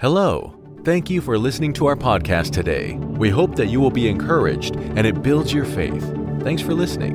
Hello. Thank you for listening to our podcast today. We hope that you will be encouraged and it builds your faith. Thanks for listening.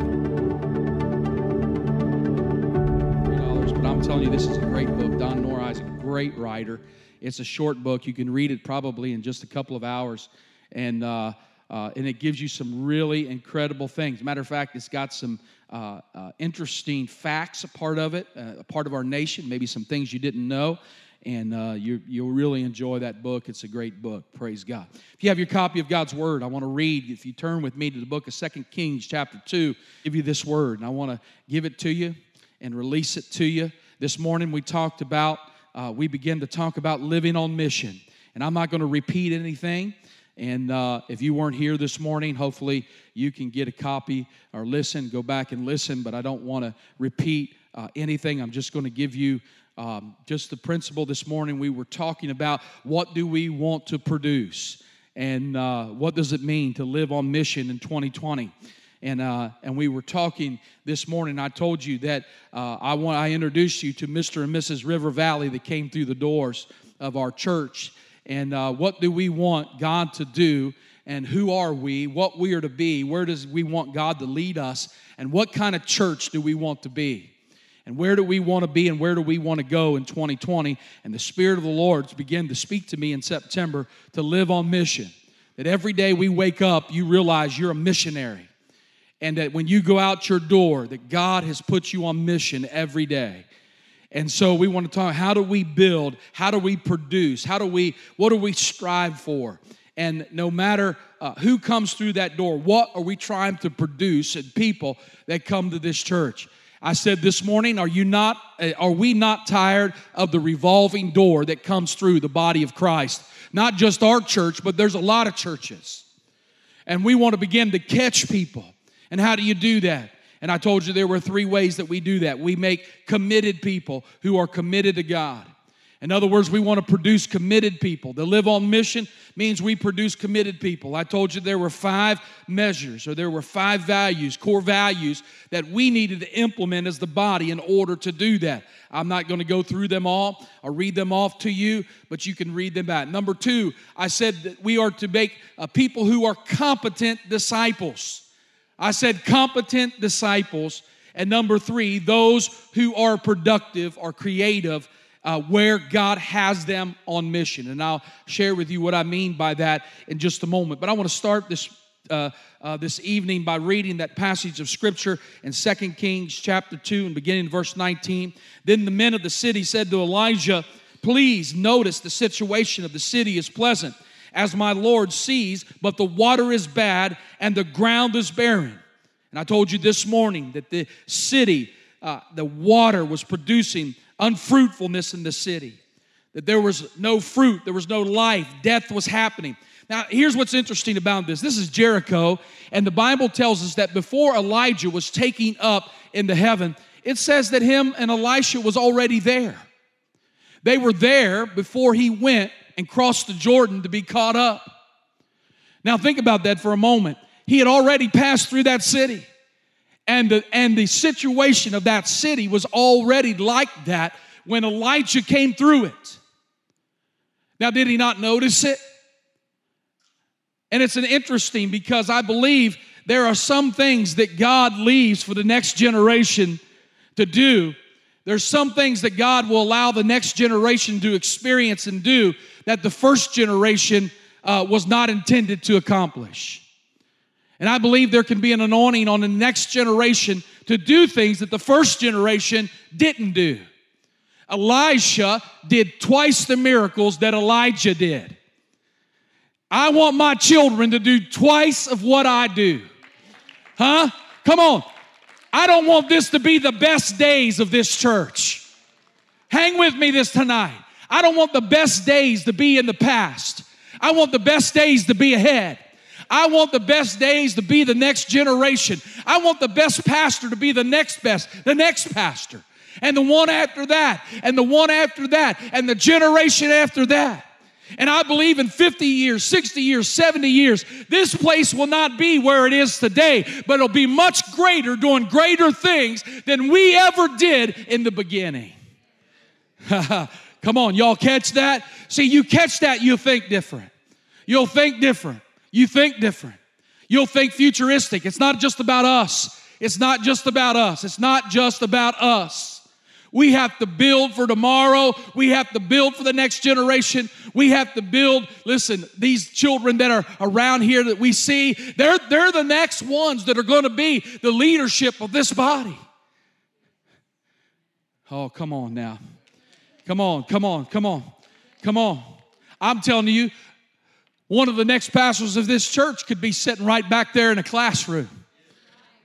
but I'm telling you, this is a great book. Don Nora is a great writer. It's a short book. You can read it probably in just a couple of hours, and uh, uh, and it gives you some really incredible things. Matter of fact, it's got some uh, uh interesting facts, a part of it, uh, a part of our nation, maybe some things you didn't know and uh, you, you'll really enjoy that book. It's a great book. Praise God. If you have your copy of God's Word, I want to read. If you turn with me to the book of Second Kings, chapter 2, give you this word, and I want to give it to you and release it to you. This morning we talked about, uh, we began to talk about living on mission. And I'm not going to repeat anything. And uh, if you weren't here this morning, hopefully you can get a copy or listen, go back and listen. But I don't want to repeat uh, anything. I'm just going to give you um, just the principle this morning, we were talking about what do we want to produce and uh, what does it mean to live on mission in 2020. And, uh, and we were talking this morning. I told you that uh, I, want, I introduced you to Mr. and Mrs. River Valley that came through the doors of our church. And uh, what do we want God to do? And who are we? What we are to be? Where does we want God to lead us? And what kind of church do we want to be? And where do we want to be and where do we want to go in 2020 and the spirit of the lord began to speak to me in september to live on mission. That every day we wake up you realize you're a missionary. And that when you go out your door that god has put you on mission every day. And so we want to talk how do we build? How do we produce? How do we what do we strive for? And no matter uh, who comes through that door what are we trying to produce in people that come to this church I said this morning, are you not uh, are we not tired of the revolving door that comes through the body of Christ? Not just our church, but there's a lot of churches. And we want to begin to catch people. And how do you do that? And I told you there were three ways that we do that. We make committed people who are committed to God. In other words, we want to produce committed people. To live on mission means we produce committed people. I told you there were five measures or there were five values, core values, that we needed to implement as the body in order to do that. I'm not going to go through them all or read them off to you, but you can read them back. Number two, I said that we are to make uh, people who are competent disciples. I said competent disciples. And number three, those who are productive or creative uh, where God has them on mission. And I'll share with you what I mean by that in just a moment. But I want to start this. Uh, uh, this evening by reading that passage of scripture in Second Kings chapter 2 and beginning verse 19. Then the men of the city said to Elijah, Please notice the situation of the city is pleasant, as my Lord sees, but the water is bad and the ground is barren. And I told you this morning that the city, uh, the water was producing unfruitfulness in the city, that there was no fruit, there was no life, death was happening. Now, here's what's interesting about this this is Jericho, and the Bible tells us that before Elijah was taking up into heaven, it says that him and Elisha was already there. They were there before he went and crossed the Jordan to be caught up. Now, think about that for a moment. He had already passed through that city. And the, and the situation of that city was already like that when Elijah came through it. Now, did he not notice it? And it's an interesting because I believe there are some things that God leaves for the next generation to do. There's some things that God will allow the next generation to experience and do that the first generation uh, was not intended to accomplish. And I believe there can be an anointing on the next generation to do things that the first generation didn't do. Elisha did twice the miracles that Elijah did. I want my children to do twice of what I do. Huh? Come on. I don't want this to be the best days of this church. Hang with me this tonight. I don't want the best days to be in the past. I want the best days to be ahead. I want the best days to be the next generation. I want the best pastor to be the next best, the next pastor, and the one after that, and the one after that, and the generation after that. And I believe in 50 years, 60 years, 70 years, this place will not be where it is today, but it'll be much greater, doing greater things than we ever did in the beginning. Come on, y'all catch that? See, you catch that, you'll think different. You'll think different. You think different. You'll think futuristic. It's not just about us. It's not just about us. It's not just about us. We have to build for tomorrow. We have to build for the next generation. We have to build, listen, these children that are around here that we see, they're, they're the next ones that are going to be the leadership of this body. Oh, come on now. Come on, come on, come on, come on. I'm telling you, one of the next pastors of this church could be sitting right back there in a classroom.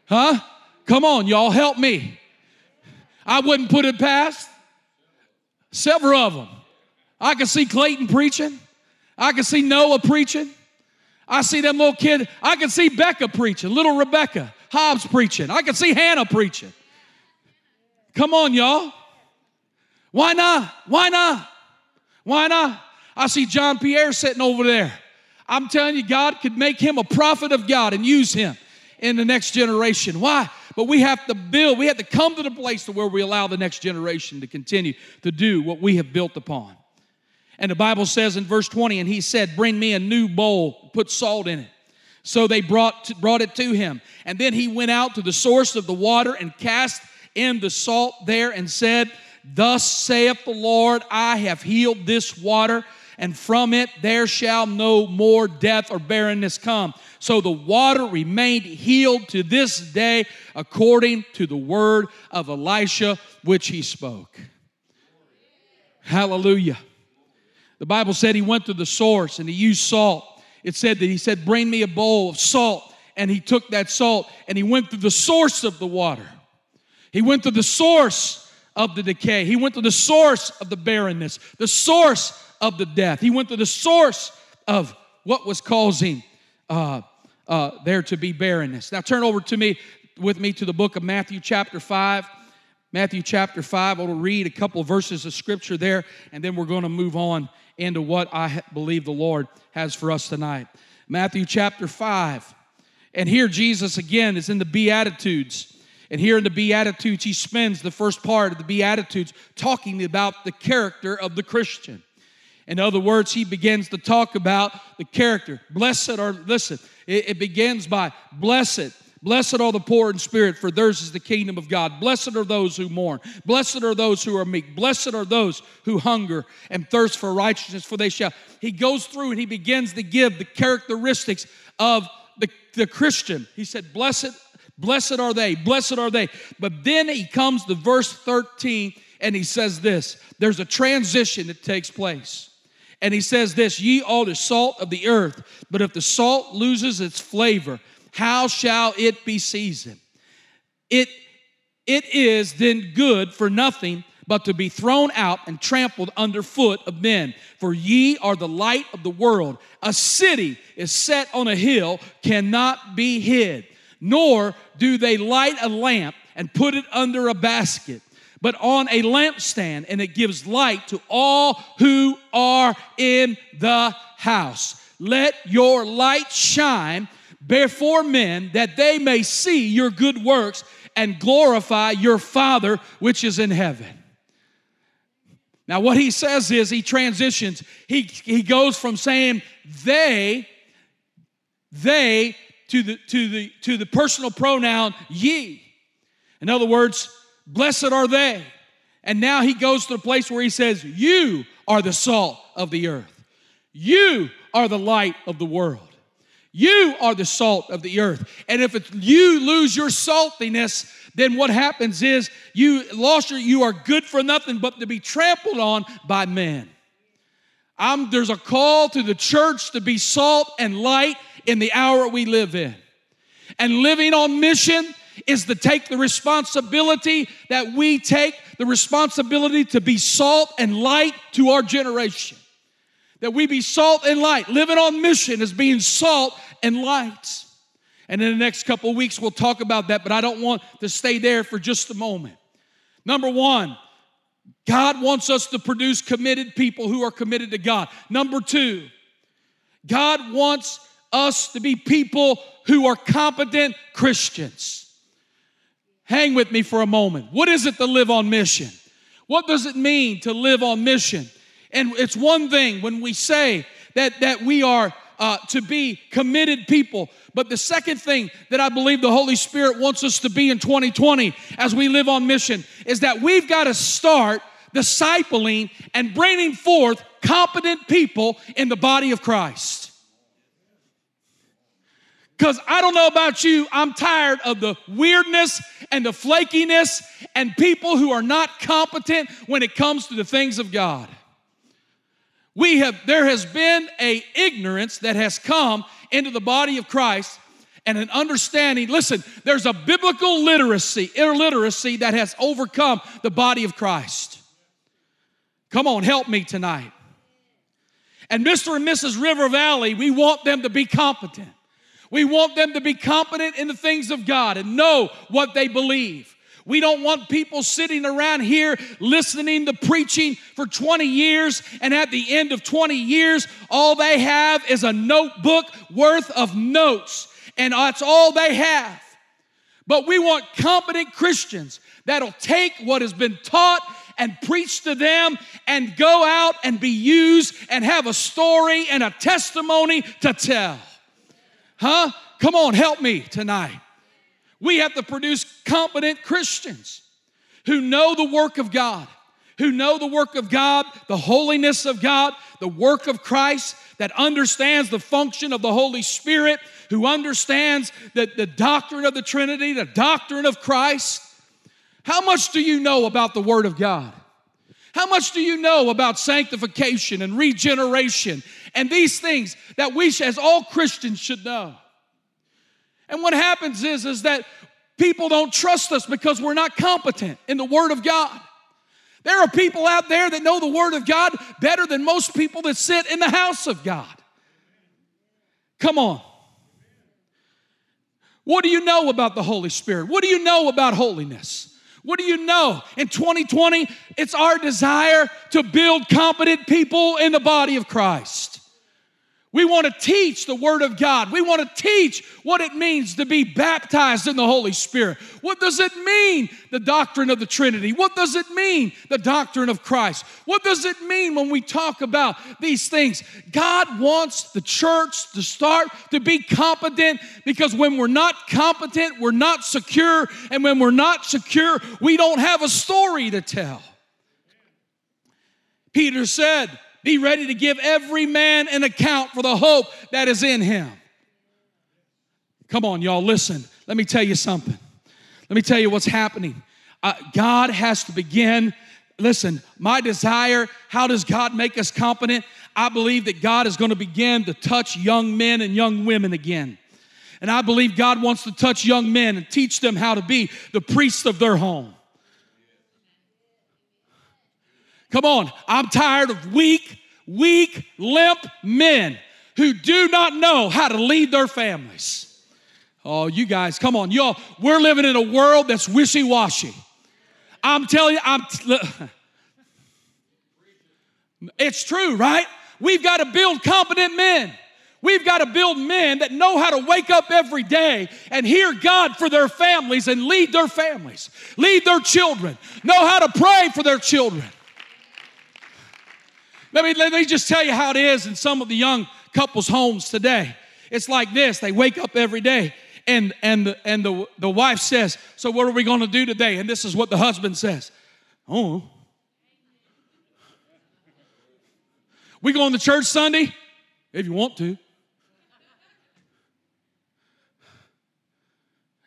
Huh? Come on, y'all, help me. I wouldn't put it past several of them. I can see Clayton preaching. I can see Noah preaching. I see them little kid. I can see Becca preaching, little Rebecca Hobbs preaching. I can see Hannah preaching. Come on, y'all. Why not? Why not? Why not? I see John Pierre sitting over there. I'm telling you, God could make him a prophet of God and use him in the next generation. Why? But we have to build, we have to come to the place to where we allow the next generation to continue to do what we have built upon. And the Bible says in verse 20, and he said, Bring me a new bowl, put salt in it. So they brought, brought it to him. And then he went out to the source of the water and cast in the salt there and said, Thus saith the Lord, I have healed this water, and from it there shall no more death or barrenness come. So the water remained healed to this day according to the word of Elisha which he spoke. Hallelujah. The Bible said he went to the source and he used salt. It said that he said, Bring me a bowl of salt. And he took that salt and he went to the source of the water. He went to the source of the decay. He went to the source of the barrenness, the source of the death. He went to the source of what was causing uh, uh, there to be barrenness. Now turn over to me with me to the book of Matthew chapter 5. Matthew chapter 5. I will read a couple of verses of scripture there, and then we're going to move on into what I believe the Lord has for us tonight. Matthew chapter 5. And here Jesus again is in the Beatitudes. And here in the Beatitudes, he spends the first part of the Beatitudes talking about the character of the Christian. In other words, he begins to talk about the character. Blessed are, listen, it, it begins by blessed. Blessed are the poor in spirit, for theirs is the kingdom of God. Blessed are those who mourn. Blessed are those who are meek. Blessed are those who hunger and thirst for righteousness, for they shall. He goes through and he begins to give the characteristics of the, the Christian. He said, Blessed, blessed are they, blessed are they. But then he comes to verse 13 and he says this there's a transition that takes place. And he says this Ye are salt of the earth, but if the salt loses its flavor, how shall it be seasoned? It, it is then good for nothing but to be thrown out and trampled underfoot of men. For ye are the light of the world. A city is set on a hill, cannot be hid. Nor do they light a lamp and put it under a basket but on a lampstand, and it gives light to all who are in the house. Let your light shine before men that they may see your good works and glorify your Father which is in heaven. Now, what he says is he transitions. He, he goes from saying they, they, to the, to, the, to the personal pronoun ye. In other words, Blessed are they. And now he goes to the place where he says, You are the salt of the earth. You are the light of the world. You are the salt of the earth. And if you lose your saltiness, then what happens is you lost your, you are good for nothing but to be trampled on by men. I'm, there's a call to the church to be salt and light in the hour we live in. And living on mission is to take the responsibility that we take, the responsibility to be salt and light to our generation. That we be salt and light. Living on mission is being salt and light. And in the next couple weeks, we'll talk about that, but I don't want to stay there for just a moment. Number one, God wants us to produce committed people who are committed to God. Number two, God wants us to be people who are competent Christians. Hang with me for a moment. What is it to live on mission? What does it mean to live on mission? And it's one thing when we say that, that we are uh, to be committed people. But the second thing that I believe the Holy Spirit wants us to be in 2020 as we live on mission is that we've got to start discipling and bringing forth competent people in the body of Christ. Because I don't know about you, I'm tired of the weirdness and the flakiness and people who are not competent when it comes to the things of God. We have there has been a ignorance that has come into the body of Christ and an understanding. Listen, there's a biblical literacy, illiteracy that has overcome the body of Christ. Come on, help me tonight. And Mr. and Mrs. River Valley, we want them to be competent. We want them to be competent in the things of God and know what they believe. We don't want people sitting around here listening to preaching for 20 years, and at the end of 20 years, all they have is a notebook worth of notes, and that's all they have. But we want competent Christians that'll take what has been taught and preach to them and go out and be used and have a story and a testimony to tell. Huh? Come on, help me tonight. We have to produce competent Christians who know the work of God, who know the work of God, the holiness of God, the work of Christ, that understands the function of the Holy Spirit, who understands the, the doctrine of the Trinity, the doctrine of Christ. How much do you know about the Word of God? How much do you know about sanctification and regeneration and these things that we, as all Christians, should know? And what happens is, is that people don't trust us because we're not competent in the Word of God. There are people out there that know the Word of God better than most people that sit in the house of God. Come on. What do you know about the Holy Spirit? What do you know about holiness? What do you know? In 2020, it's our desire to build competent people in the body of Christ. We want to teach the Word of God. We want to teach what it means to be baptized in the Holy Spirit. What does it mean, the doctrine of the Trinity? What does it mean, the doctrine of Christ? What does it mean when we talk about these things? God wants the church to start to be competent because when we're not competent, we're not secure. And when we're not secure, we don't have a story to tell. Peter said, be ready to give every man an account for the hope that is in him. Come on, y'all, listen. Let me tell you something. Let me tell you what's happening. Uh, God has to begin. Listen, my desire, how does God make us competent? I believe that God is going to begin to touch young men and young women again. And I believe God wants to touch young men and teach them how to be the priests of their home. Come on, I'm tired of weak, weak, limp men who do not know how to lead their families. Oh, you guys, come on, y'all. We're living in a world that's wishy washy. I'm telling you, I'm. T- it's true, right? We've got to build competent men. We've got to build men that know how to wake up every day and hear God for their families and lead their families, lead their children, know how to pray for their children. Let me, let me just tell you how it is in some of the young couples' homes today. It's like this they wake up every day and, and, the, and the, the wife says, So, what are we going to do today? And this is what the husband says Oh, we going to church Sunday? If you want to.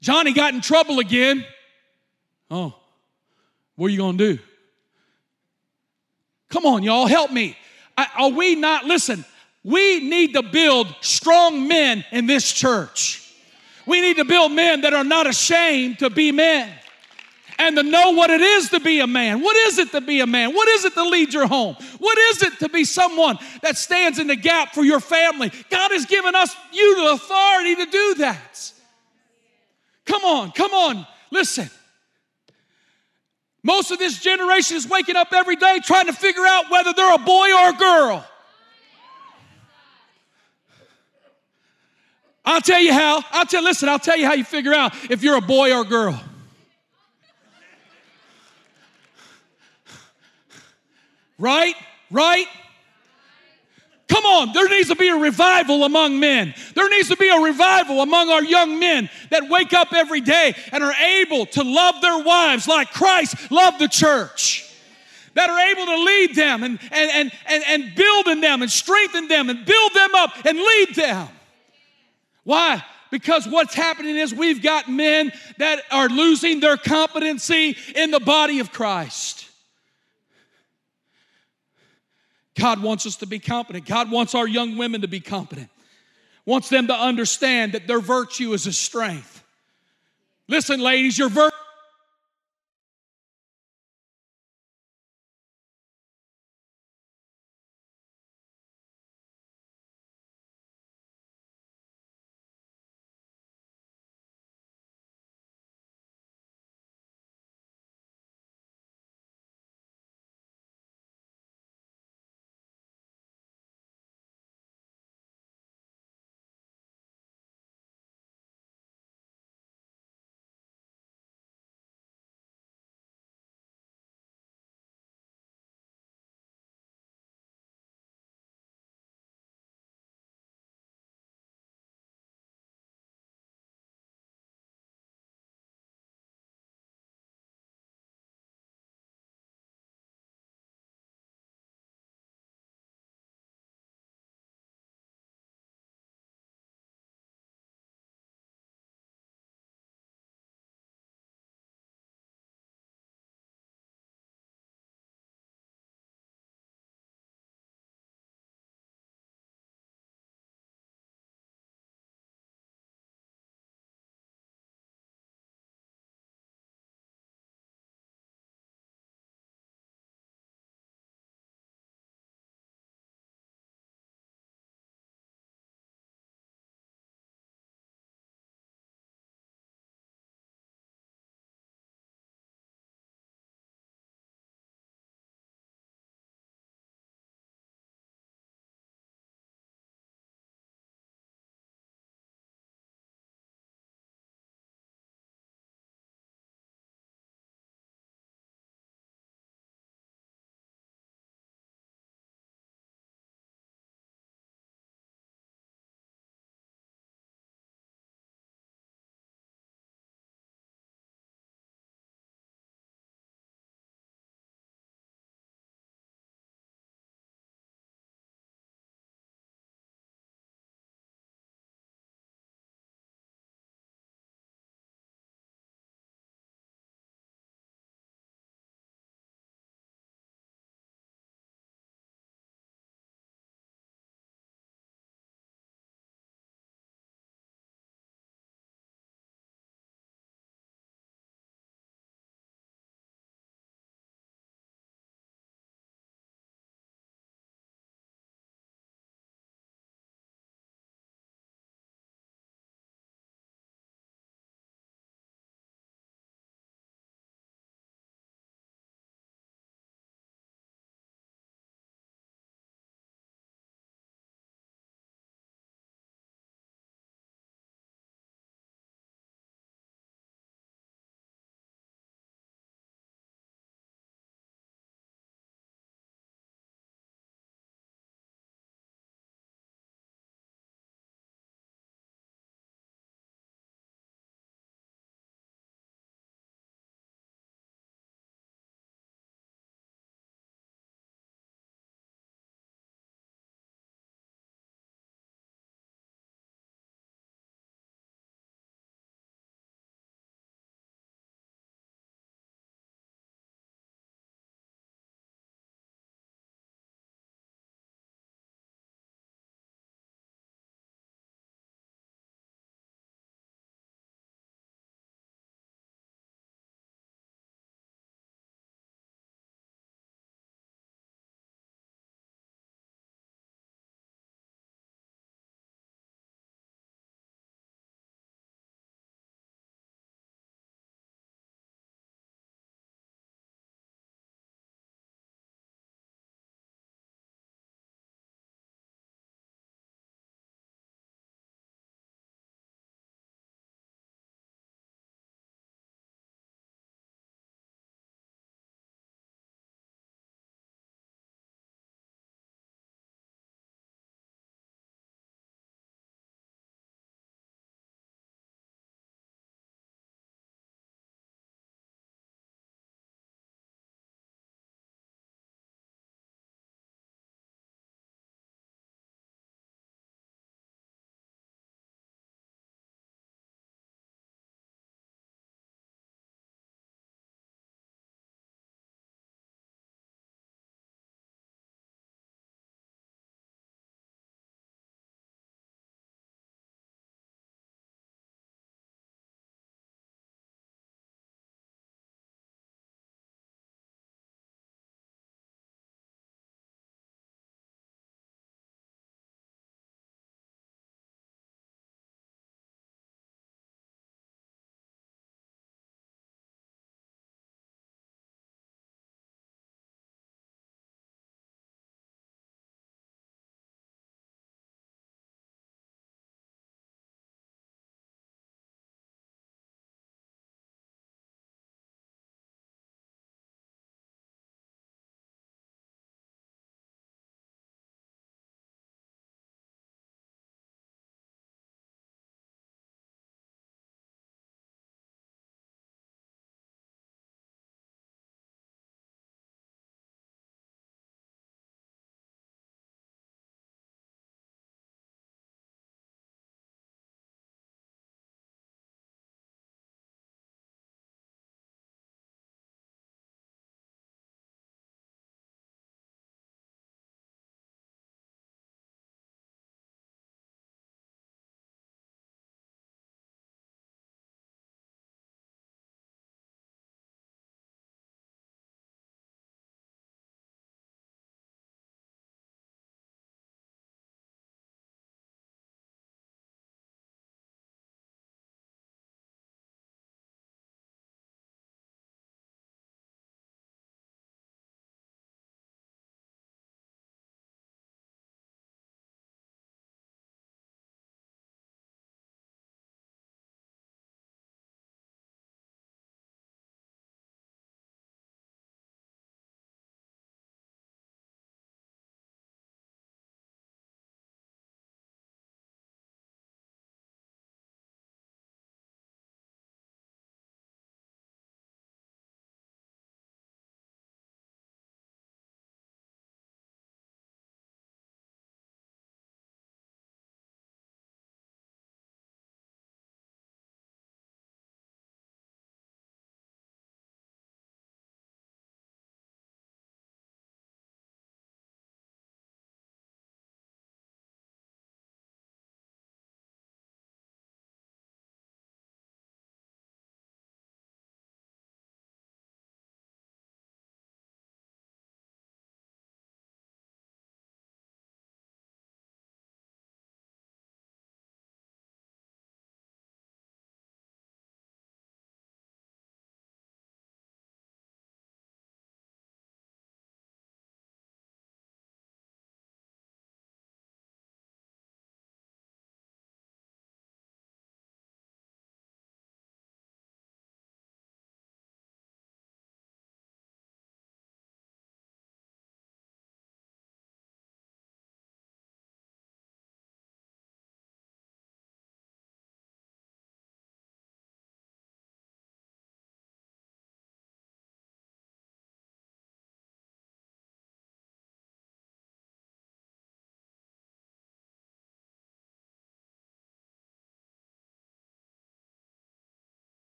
Johnny got in trouble again. Oh, what are you going to do? Come on, y'all, help me. Are we not, listen, we need to build strong men in this church. We need to build men that are not ashamed to be men and to know what it is to be a man. What is it to be a man? What is it to lead your home? What is it to be someone that stands in the gap for your family? God has given us you the authority to do that. Come on, come on, listen. Most of this generation is waking up every day trying to figure out whether they're a boy or a girl. I'll tell you how. I'll tell listen, I'll tell you how you figure out if you're a boy or a girl. Right? Right? Come on, there needs to be a revival among men. There needs to be a revival among our young men that wake up every day and are able to love their wives like Christ loved the church. That are able to lead them and, and, and, and, and build in them and strengthen them and build them up and lead them. Why? Because what's happening is we've got men that are losing their competency in the body of Christ. God wants us to be competent. God wants our young women to be competent. Wants them to understand that their virtue is a strength. Listen, ladies, your virtue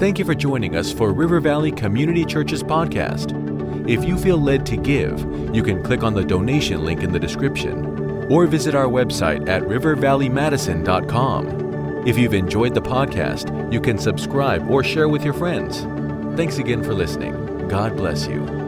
Thank you for joining us for River Valley Community Church's podcast. If you feel led to give, you can click on the donation link in the description or visit our website at rivervalleymadison.com. If you've enjoyed the podcast, you can subscribe or share with your friends. Thanks again for listening. God bless you.